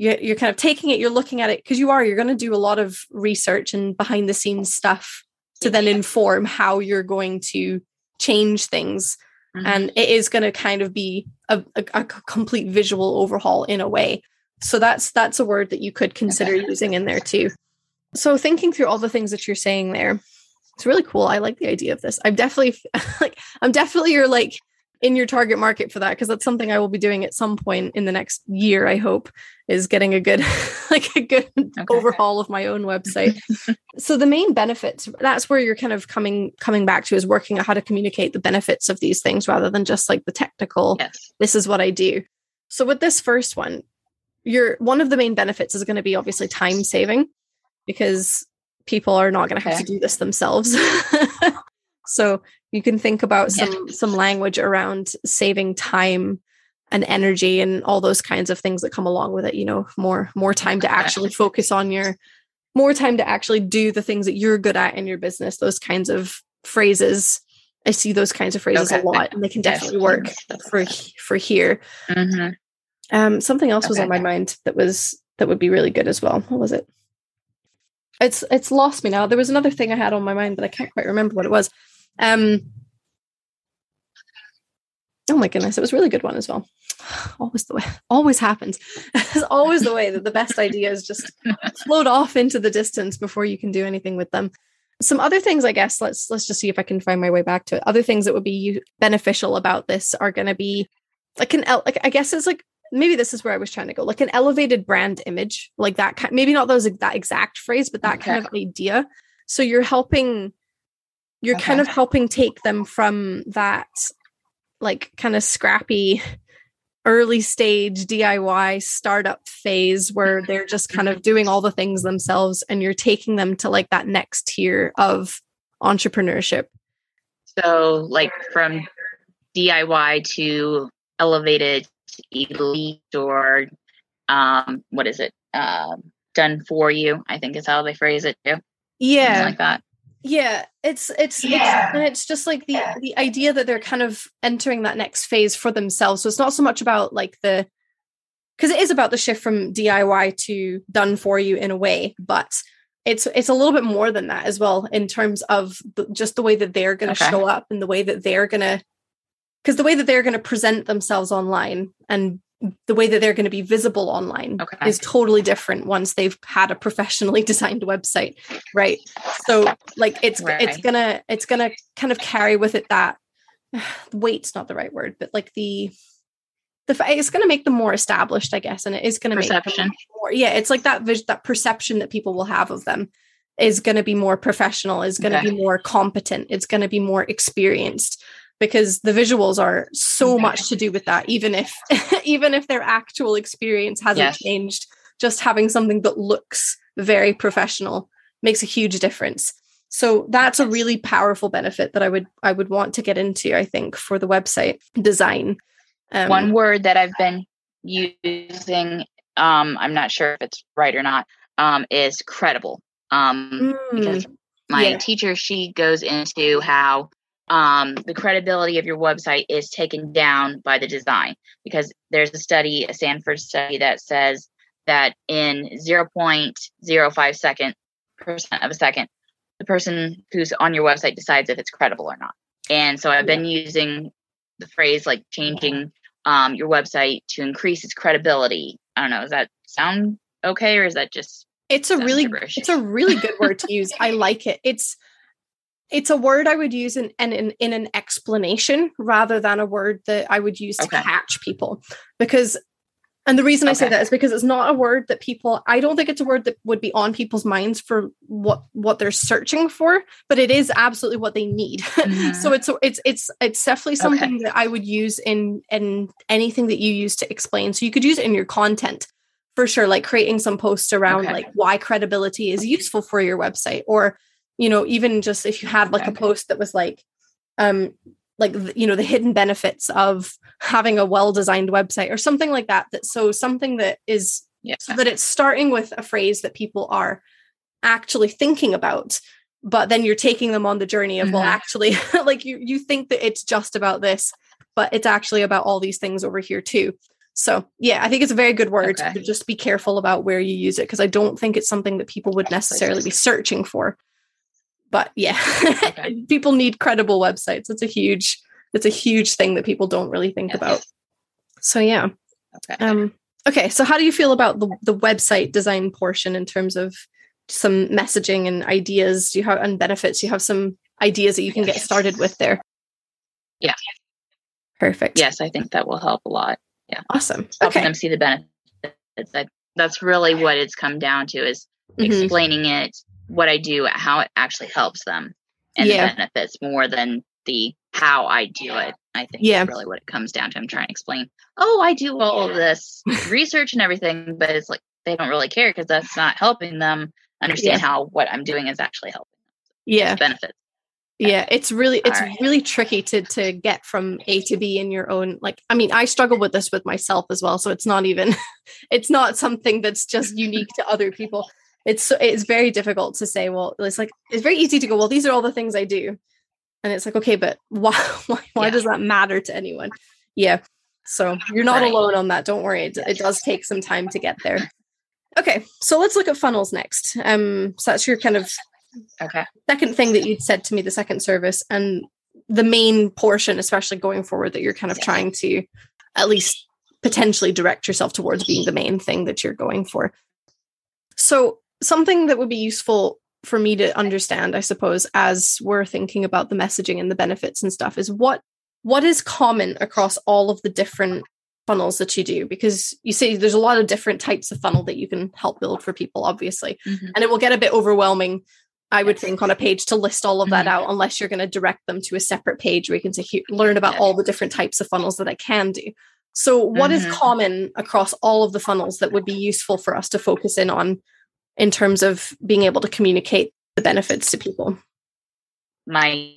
you're, you're kind of taking it you're looking at it because you are you're going to do a lot of research and behind the scenes stuff to then inform how you're going to change things. Mm-hmm. and it is going to kind of be a, a, a, complete visual overhaul in a way. So that's that's a word that you could consider okay. using in there too. So thinking through all the things that you're saying there it's really cool. I like the idea of this. I'm definitely like i'm definitely your like in your target market for that because that's something I will be doing at some point in the next year. I hope is getting a good like a good okay. overhaul of my own website. so the main benefits that's where you're kind of coming coming back to is working out how to communicate the benefits of these things rather than just like the technical. Yes. This is what I do. So with this first one, your one of the main benefits is going to be obviously time saving because people are not going to have to do this themselves. so you can think about some yeah. some language around saving time and energy and all those kinds of things that come along with it you know more more time to actually focus on your more time to actually do the things that you're good at in your business those kinds of phrases i see those kinds of phrases okay. a lot and they can definitely work for for here mm-hmm. um something else okay. was on my mind that was that would be really good as well what was it it's it's lost me now there was another thing i had on my mind but i can't quite remember what it was um, oh my goodness, it was a really good one as well. Always the way, always happens. it's always the way that the best ideas just float off into the distance before you can do anything with them. Some other things, I guess. Let's let's just see if I can find my way back to it. Other things that would be beneficial about this are going to be like an like I guess it's like maybe this is where I was trying to go, like an elevated brand image, like that. Kind, maybe not those that exact phrase, but that okay. kind of idea. So you're helping you're okay. kind of helping take them from that like kind of scrappy early stage DIY startup phase where they're just kind of doing all the things themselves and you're taking them to like that next tier of entrepreneurship. So like from DIY to elevated elite or um what is it? Um done for you, I think is how they phrase it too. Yeah. Something like that yeah it's it's yeah. it's and it's just like the the idea that they're kind of entering that next phase for themselves so it's not so much about like the because it is about the shift from diy to done for you in a way but it's it's a little bit more than that as well in terms of the, just the way that they're going to okay. show up and the way that they're going to because the way that they're going to present themselves online and the way that they're going to be visible online okay. is totally different once they've had a professionally designed website right so like it's right. it's gonna it's gonna kind of carry with it that weight's not the right word but like the the it's going to make them more established i guess and it is going to make them more yeah it's like that vis- that perception that people will have of them is going to be more professional is going to okay. be more competent it's going to be more experienced because the visuals are so much to do with that even if even if their actual experience hasn't yes. changed just having something that looks very professional makes a huge difference. So that's a really powerful benefit that i would i would want to get into i think for the website design. Um, one word that i've been using um i'm not sure if it's right or not um is credible. Um mm, because my yeah. teacher she goes into how um, the credibility of your website is taken down by the design because there's a study, a Stanford study that says that in 0.05 second percent of a second, the person who's on your website decides if it's credible or not. And so I've been using the phrase like changing um, your website to increase its credibility. I don't know. Does that sound okay, or is that just? It's a really, it's a really good word to use. I like it. It's it's a word I would use in, in, in, in an explanation rather than a word that I would use to catch people. Because, and the reason okay. I say that is because it's not a word that people, I don't think it's a word that would be on people's minds for what, what they're searching for, but it is absolutely what they need. Mm-hmm. so it's, it's, it's, it's definitely something okay. that I would use in, in anything that you use to explain. So you could use it in your content for sure, like creating some posts around like why credibility is useful for your website or you know even just if you had like a post that was like um like you know the hidden benefits of having a well designed website or something like that that so something that is yeah. so that it's starting with a phrase that people are actually thinking about but then you're taking them on the journey of mm-hmm. well actually like you you think that it's just about this but it's actually about all these things over here too so yeah i think it's a very good word okay. just be careful about where you use it because i don't think it's something that people would necessarily be searching for but yeah, okay. people need credible websites. It's a huge, it's a huge thing that people don't really think yes. about. So yeah. Okay. Um okay, so how do you feel about the the website design portion in terms of some messaging and ideas do you have and benefits? do You have some ideas that you can get started with there. Yeah. Perfect. Yes, I think that will help a lot. Yeah. Awesome. Helping okay. them see the benefits. That's really what it's come down to is mm-hmm. explaining it, what I do, how it actually helps them and yeah. the benefits more than the how I do it. I think yeah. really what it comes down to. I'm trying to explain, oh, I do all of this research and everything, but it's like they don't really care because that's not helping them understand yeah. how what I'm doing is actually helping them. Yeah. Benefits yeah it's really it's right. really tricky to to get from a to b in your own like i mean i struggle with this with myself as well so it's not even it's not something that's just unique to other people it's it's very difficult to say well it's like it's very easy to go well these are all the things i do. And it's like okay but why why, why yeah. does that matter to anyone? Yeah. So you're not right. alone on that. Don't worry. It, it does take some time to get there. Okay. So let's look at funnels next. Um so that's your kind of Okay. Second thing that you'd said to me the second service and the main portion, especially going forward, that you're kind of trying to at least potentially direct yourself towards being the main thing that you're going for. So, something that would be useful for me to understand, I suppose, as we're thinking about the messaging and the benefits and stuff, is what what is common across all of the different funnels that you do because you see there's a lot of different types of funnel that you can help build for people obviously mm-hmm. and it will get a bit overwhelming I would think on a page to list all of that mm-hmm. out, unless you're going to direct them to a separate page where you can say, learn about all the different types of funnels that I can do. So, what mm-hmm. is common across all of the funnels that would be useful for us to focus in on in terms of being able to communicate the benefits to people? My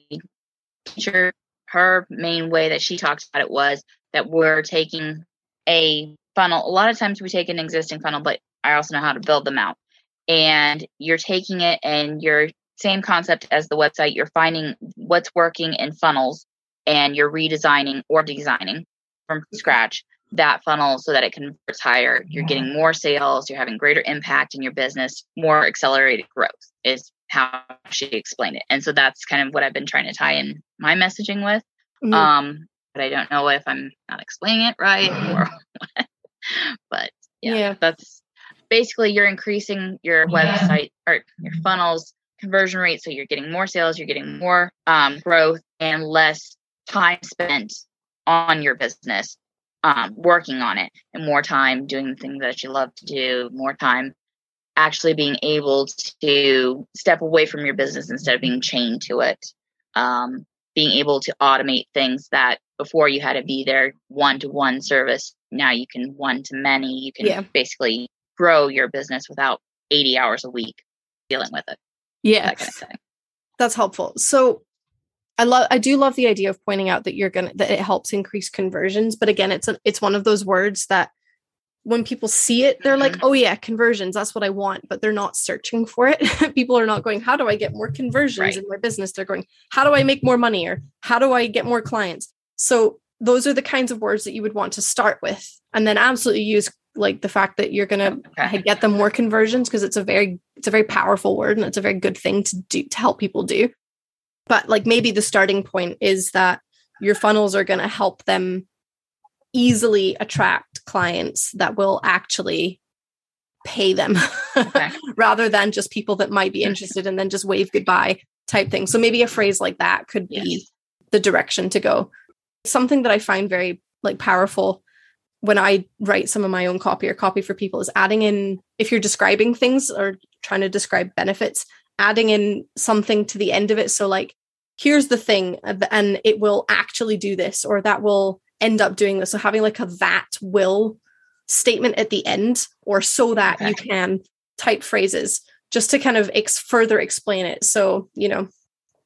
teacher, her main way that she talks about it was that we're taking a funnel. A lot of times we take an existing funnel, but I also know how to build them out and you're taking it and you're same concept as the website you're finding what's working in funnels and you're redesigning or designing from scratch that funnel so that it converts higher. You're getting more sales you're having greater impact in your business more accelerated growth is how she explained it. And so that's kind of what i've been trying to tie in my messaging with. Mm-hmm. um but i don't know if i'm not explaining it right or what but yeah, yeah. that's basically you're increasing your website or your funnels conversion rate so you're getting more sales you're getting more um, growth and less time spent on your business um, working on it and more time doing the things that you love to do more time actually being able to step away from your business instead of being chained to it um, being able to automate things that before you had to be there one to one service now you can one to many you can yeah. basically grow your business without 80 hours a week dealing with it. Yeah. That kind of thing. That's helpful. So I love I do love the idea of pointing out that you're gonna that it helps increase conversions. But again, it's a, it's one of those words that when people see it, they're like, mm-hmm. oh yeah, conversions, that's what I want, but they're not searching for it. people are not going, how do I get more conversions right. in my business? They're going, how do I make more money or how do I get more clients? So those are the kinds of words that you would want to start with and then absolutely use like the fact that you're going to okay. get them more conversions because it's a very it's a very powerful word and it's a very good thing to do to help people do but like maybe the starting point is that your funnels are going to help them easily attract clients that will actually pay them okay. rather than just people that might be interested and then just wave goodbye type thing so maybe a phrase like that could be yes. the direction to go something that i find very like powerful when I write some of my own copy or copy for people is adding in, if you're describing things or trying to describe benefits, adding in something to the end of it. So, like, here's the thing, uh, and it will actually do this, or that will end up doing this. So, having like a that will statement at the end, or so that okay. you can type phrases just to kind of ex- further explain it. So, you know,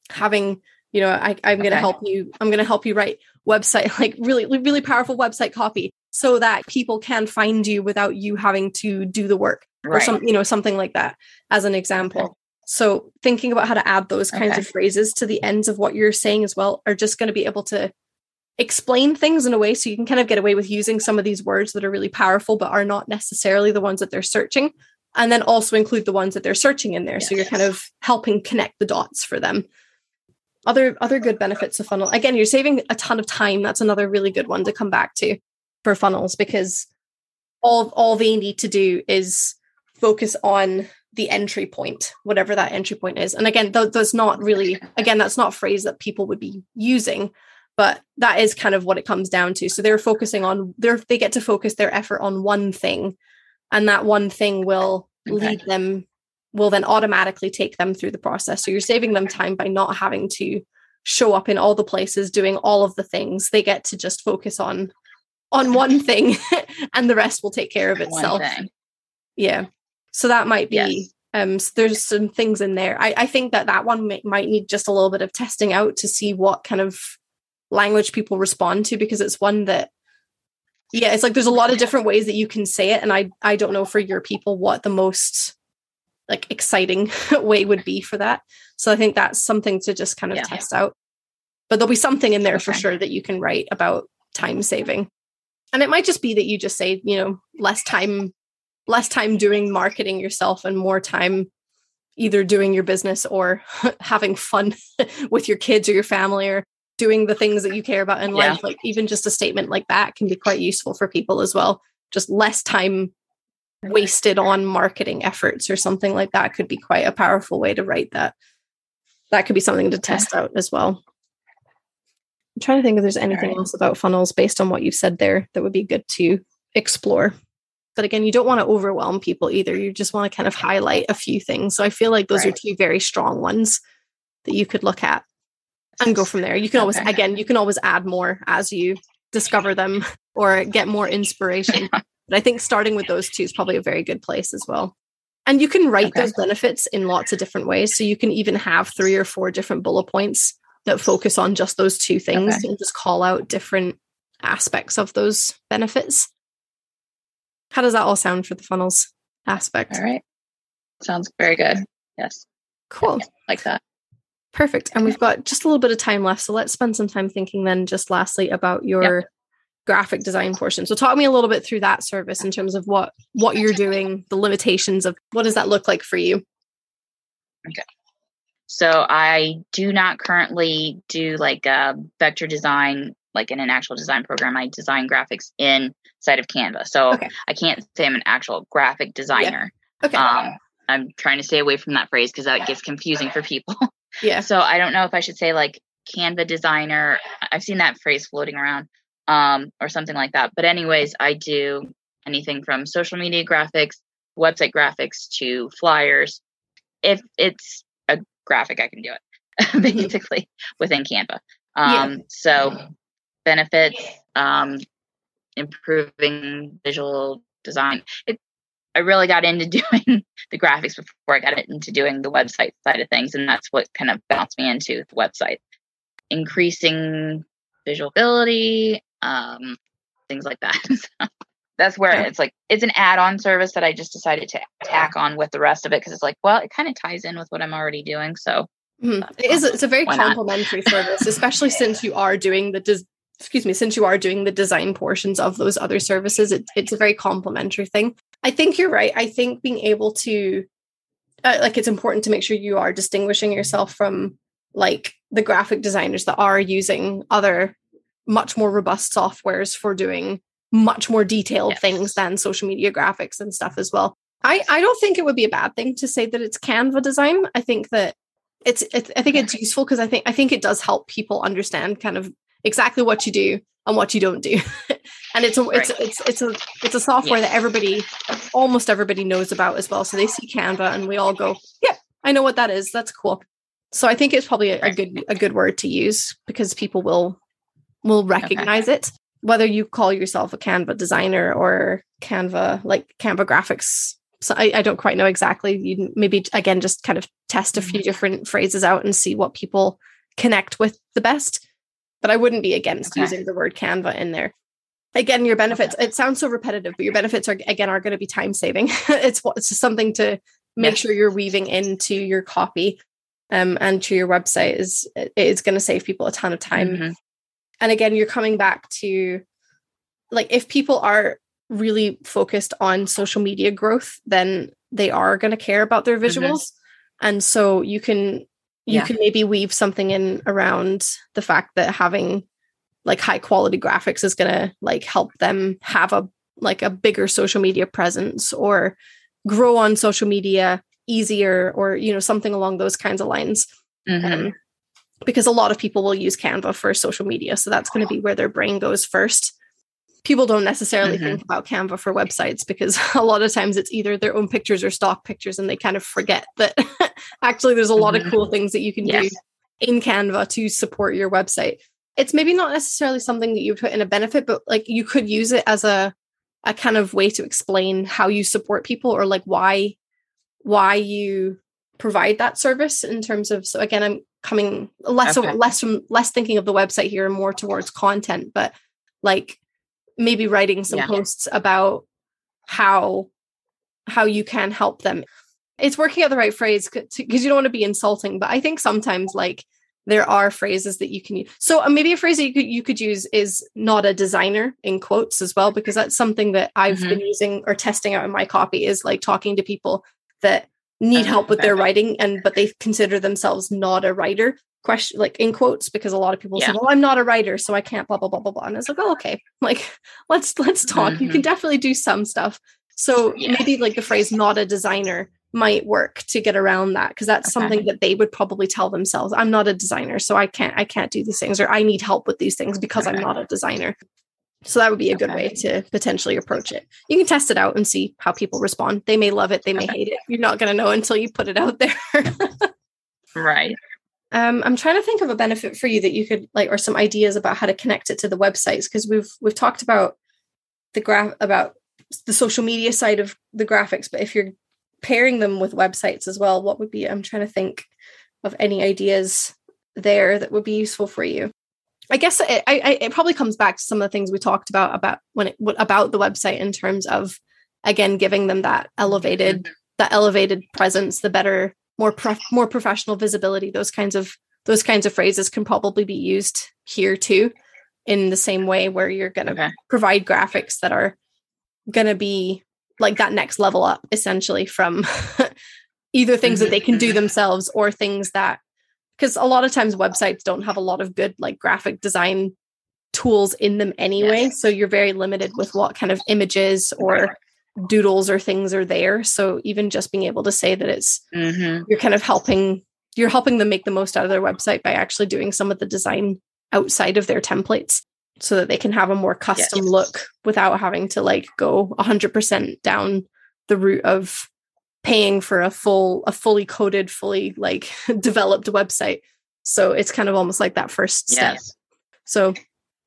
having, you know, I, I'm going to help you, I'm going to help you write website, like really, really powerful website copy so that people can find you without you having to do the work right. or some you know something like that as an example. So thinking about how to add those kinds okay. of phrases to the ends of what you're saying as well are just going to be able to explain things in a way so you can kind of get away with using some of these words that are really powerful but are not necessarily the ones that they're searching and then also include the ones that they're searching in there yes. so you're kind of helping connect the dots for them other other good benefits of funnel again you're saving a ton of time that's another really good one to come back to for funnels because all all they need to do is focus on the entry point whatever that entry point is and again th- that's not really again that's not a phrase that people would be using but that is kind of what it comes down to so they're focusing on they they get to focus their effort on one thing and that one thing will okay. lead them will then automatically take them through the process. So you're saving them time by not having to show up in all the places doing all of the things. They get to just focus on on one thing and the rest will take care of itself. Yeah. So that might be yes. um so there's some things in there. I I think that that one may, might need just a little bit of testing out to see what kind of language people respond to because it's one that yeah, it's like there's a lot of different ways that you can say it and I I don't know for your people what the most like exciting way would be for that. So I think that's something to just kind of yeah. test out. But there'll be something in there okay. for sure that you can write about time saving. And it might just be that you just say, you know, less time less time doing marketing yourself and more time either doing your business or having fun with your kids or your family or doing the things that you care about in yeah. life like even just a statement like that can be quite useful for people as well just less time wasted on marketing efforts or something like that could be quite a powerful way to write that. That could be something to test out as well. I'm trying to think if there's anything right. else about funnels based on what you've said there that would be good to explore. But again, you don't want to overwhelm people either. You just want to kind of highlight a few things. So I feel like those right. are two very strong ones that you could look at and go from there. You can always, okay. again, you can always add more as you discover them or get more inspiration. But I think starting with those two is probably a very good place as well. And you can write okay. those benefits in lots of different ways. So you can even have three or four different bullet points that focus on just those two things okay. and just call out different aspects of those benefits. How does that all sound for the funnels aspect? All right. Sounds very good. Yes. Cool. Yeah, like that. Perfect. And we've got just a little bit of time left. So let's spend some time thinking then, just lastly, about your yep graphic design portion. So talk me a little bit through that service in terms of what what you're doing, the limitations of what does that look like for you? Okay. So I do not currently do like a vector design like in an actual design program. I design graphics inside of Canva. So okay. I can't say I'm an actual graphic designer. Yeah. Okay. Um, I'm trying to stay away from that phrase because that gets confusing for people. Yeah. So I don't know if I should say like Canva designer. I've seen that phrase floating around um, or something like that. But, anyways, I do anything from social media graphics, website graphics to flyers. If it's a graphic, I can do it mm-hmm. basically within Canva. Um, yeah. So, benefits, um, improving visual design. It, I really got into doing the graphics before I got into doing the website side of things, and that's what kind of bounced me into the website. Increasing visual ability, um, things like that. so that's where it's like it's an add-on service that I just decided to tack on with the rest of it because it's like, well, it kind of ties in with what I'm already doing. So mm-hmm. it is. It's a very complementary service, especially since you are doing the des- excuse me, since you are doing the design portions of those other services. It, it's a very complementary thing. I think you're right. I think being able to uh, like it's important to make sure you are distinguishing yourself from like the graphic designers that are using other much more robust softwares for doing much more detailed yes. things than social media graphics and stuff as well. I, I don't think it would be a bad thing to say that it's Canva design. I think that it's, it's I think it's useful because I think I think it does help people understand kind of exactly what you do and what you don't do. and it's a right. it's it's it's a it's a software that everybody almost everybody knows about as well. So they see Canva and we all go, yeah, I know what that is. That's cool." So I think it's probably a, a good a good word to use because people will will recognize okay. it whether you call yourself a canva designer or canva like canva graphics so I, I don't quite know exactly you maybe again just kind of test a few mm-hmm. different phrases out and see what people connect with the best but i wouldn't be against okay. using the word canva in there again your benefits okay. it sounds so repetitive but your benefits are again are going to be time saving it's it's something to make yeah. sure you're weaving into your copy um, and to your website is it's going to save people a ton of time mm-hmm and again you're coming back to like if people are really focused on social media growth then they are going to care about their mm-hmm. visuals mm-hmm. and so you can you Yeah. can maybe weave something in around the fact that having like high quality graphics is going to like help them have a like a bigger social media presence or grow on social media easier or you know something along those kinds of lines Mhm. um, because a lot of people will use Canva for social media. So that's going to be where their brain goes first. People don't necessarily Mhm. think about Canva for websites because a lot of times it's either their own pictures or stock pictures, and they kind of forget that actually there's a lot Mhm. of cool things that you can Yes. do in Canva to support your website. It's maybe not necessarily something that you put in a benefit, but like you could use it as a a kind of way to explain how you support people or like why why you provide that service in terms of so again i'm coming less Okay. less from less thinking of the website here and more towards content but like maybe writing some Yeah. posts about how how you can help them it's working out the right phrase because you don't want to be insulting but i think sometimes like there are phrases that you can use so uh, maybe a phrase that you could you could use is not a designer in quotes as well because that's something that i've Mhm. been using or testing out in my copy is like talking to people that need help with their writing and but they consider themselves not a writer question like in quotes because a lot of people say well i'm not a writer so i can't blah blah blah blah blah and it's like oh okay like let's let's talk you can definitely do some stuff so Mm-hmm. Yeah. maybe like the phrase not a designer might work to get around that because that's Okay. something that they would probably tell themselves i'm not a designer so i can't i can't do these things or i need help with these things because i'm not a designer so that would be a good Okay. way to potentially approach it you can test it out and see how people respond they may love it they may Okay. hate it you're not going to know until you put it out there Right. Um, i'm trying to think of a benefit for you that you could like or some ideas about how to connect it to the websites because we've we've talked about the graph about the social media side of the graphics but if you're pairing them with websites as well what would be i'm trying to think of any ideas there that would be useful for you. I guess it, I, I, it probably comes back to some of the things we talked about about when it what- about the website in terms of again giving them that elevated that elevated presence the better more prof- more professional visibility those kinds of those kinds of phrases can probably be used here too in the same way where you're going to Okay. provide graphics that are going to be like that next level up essentially from either things that they can do Mhm. themselves or things that because a lot of times websites don't have a lot of good like graphic design tools in them anyway Yes. so you're very limited with what kind of images or doodles or things are there so even just being able to say that it's hmm you're kind of helping you're helping them make the most out of their website by actually doing some of the design outside of their templates so that they can have a more custom Yes. look without having to like go 100% down the route of paying for a full a fully coded fully like developed website so it's kind of almost like that first step Yes. so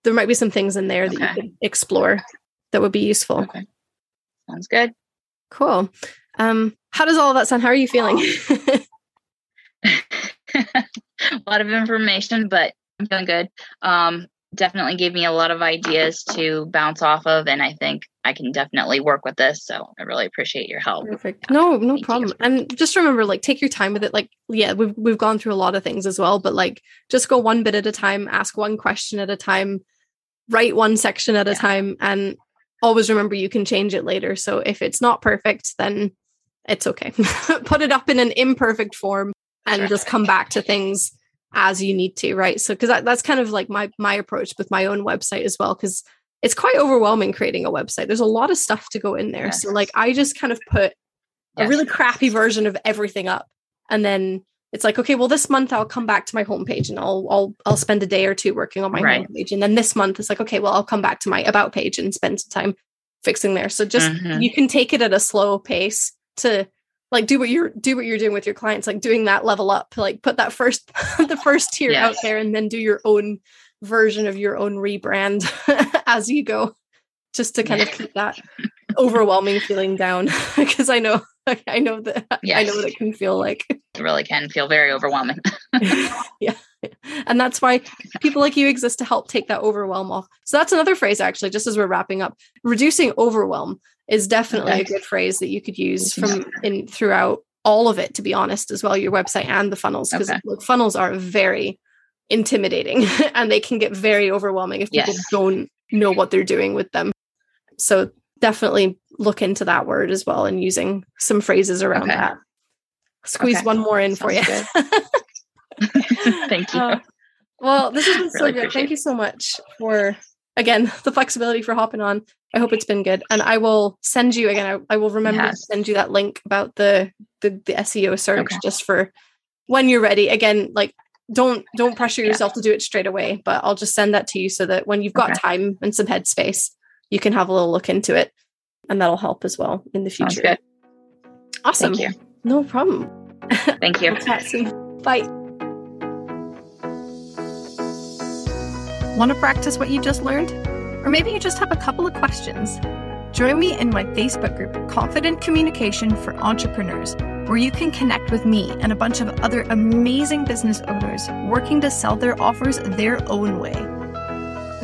there might be some things in there that you could explore that would be useful Okay. Sounds good. cool um how does all of that sound how are you feeling a lot of information, but I'm feeling good. Um, definitely gave me a lot of ideas to bounce off of, and I think I can definitely work with this. So I really appreciate your help. Perfect. No, no Thank you. problem. And just remember, like, take your time with it. Like, yeah, we've we've gone through a lot of things as well, but like, just go one bit at a time, ask one question at a time, write one section at a time, and always remember you can change it later. So if it's not perfect, then it's okay. Put it up in an imperfect form and just come back to things as you need to, right? So because that, that's kind of like my my approach with my own website as well, because it's quite overwhelming creating a website. There's a lot of stuff to go in there. So like I just kind of put a really crappy version of everything up. And then it's like, okay, well, this month I'll come back to my homepage and I'll I'll I'll spend a day or two working on my Right. homepage. And then this month it's like, okay, well, I'll come back to my about page and spend some time fixing there. So just Mhm. you can take it at a slow pace to like do what you're do what you're doing with your clients, like doing that level up, like put that first the first tier out there and then do your own version of your own rebrand as you go. Just to kind of keep that overwhelming feeling down because I know I know that I know Yes. what it can feel like. It really can feel very overwhelming. yeah. And that's why people like you exist to help take that overwhelm off. So that's another phrase actually just as we're wrapping up. Reducing overwhelm is definitely Okay. a good phrase that you could use from in throughout all of it to be honest as well your website and the funnels because Okay. funnels are very intimidating and they can get very overwhelming if people Yes. don't know what they're doing with them. So definitely look into that word as well and using some phrases around Okay. that. Squeeze Okay. one more in for you. Thank you. Uh, well, this has been so good. appreciate Thank you so much for again the flexibility for hopping on. I hope it's been good, and I will send you again. I, I will remember to send you that link about the the, the SEO search Okay. just for when you're ready. Again, like don't don't pressure Yeah. yourself to do it straight away, but I'll just send that to you so that when you've got Okay. time and some headspace, you can have a little look into it, and that'll help as well in the Sounds future. good. Awesome. Thank you. No problem. Thank you. We'll chat soon. Bye. Want to practice what you just learned? Or maybe you just have a couple of questions. Join me in my Facebook group, Confident Communication for Entrepreneurs, where you can connect with me and a bunch of other amazing business owners working to sell their offers their own way.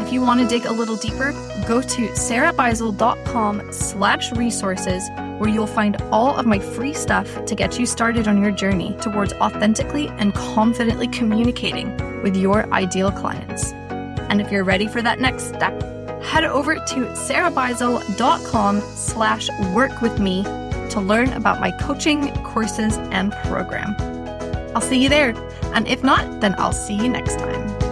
If you want to dig a little deeper, go to sarahbeisel.com slash resources where you'll find all of my free stuff to get you started on your journey towards authentically and confidently communicating with your ideal clients. And if you're ready for that next step, head over to sarahbeisel.com slash work with me to learn about my coaching, courses, and program. I'll see you there. And if not, then I'll see you next time.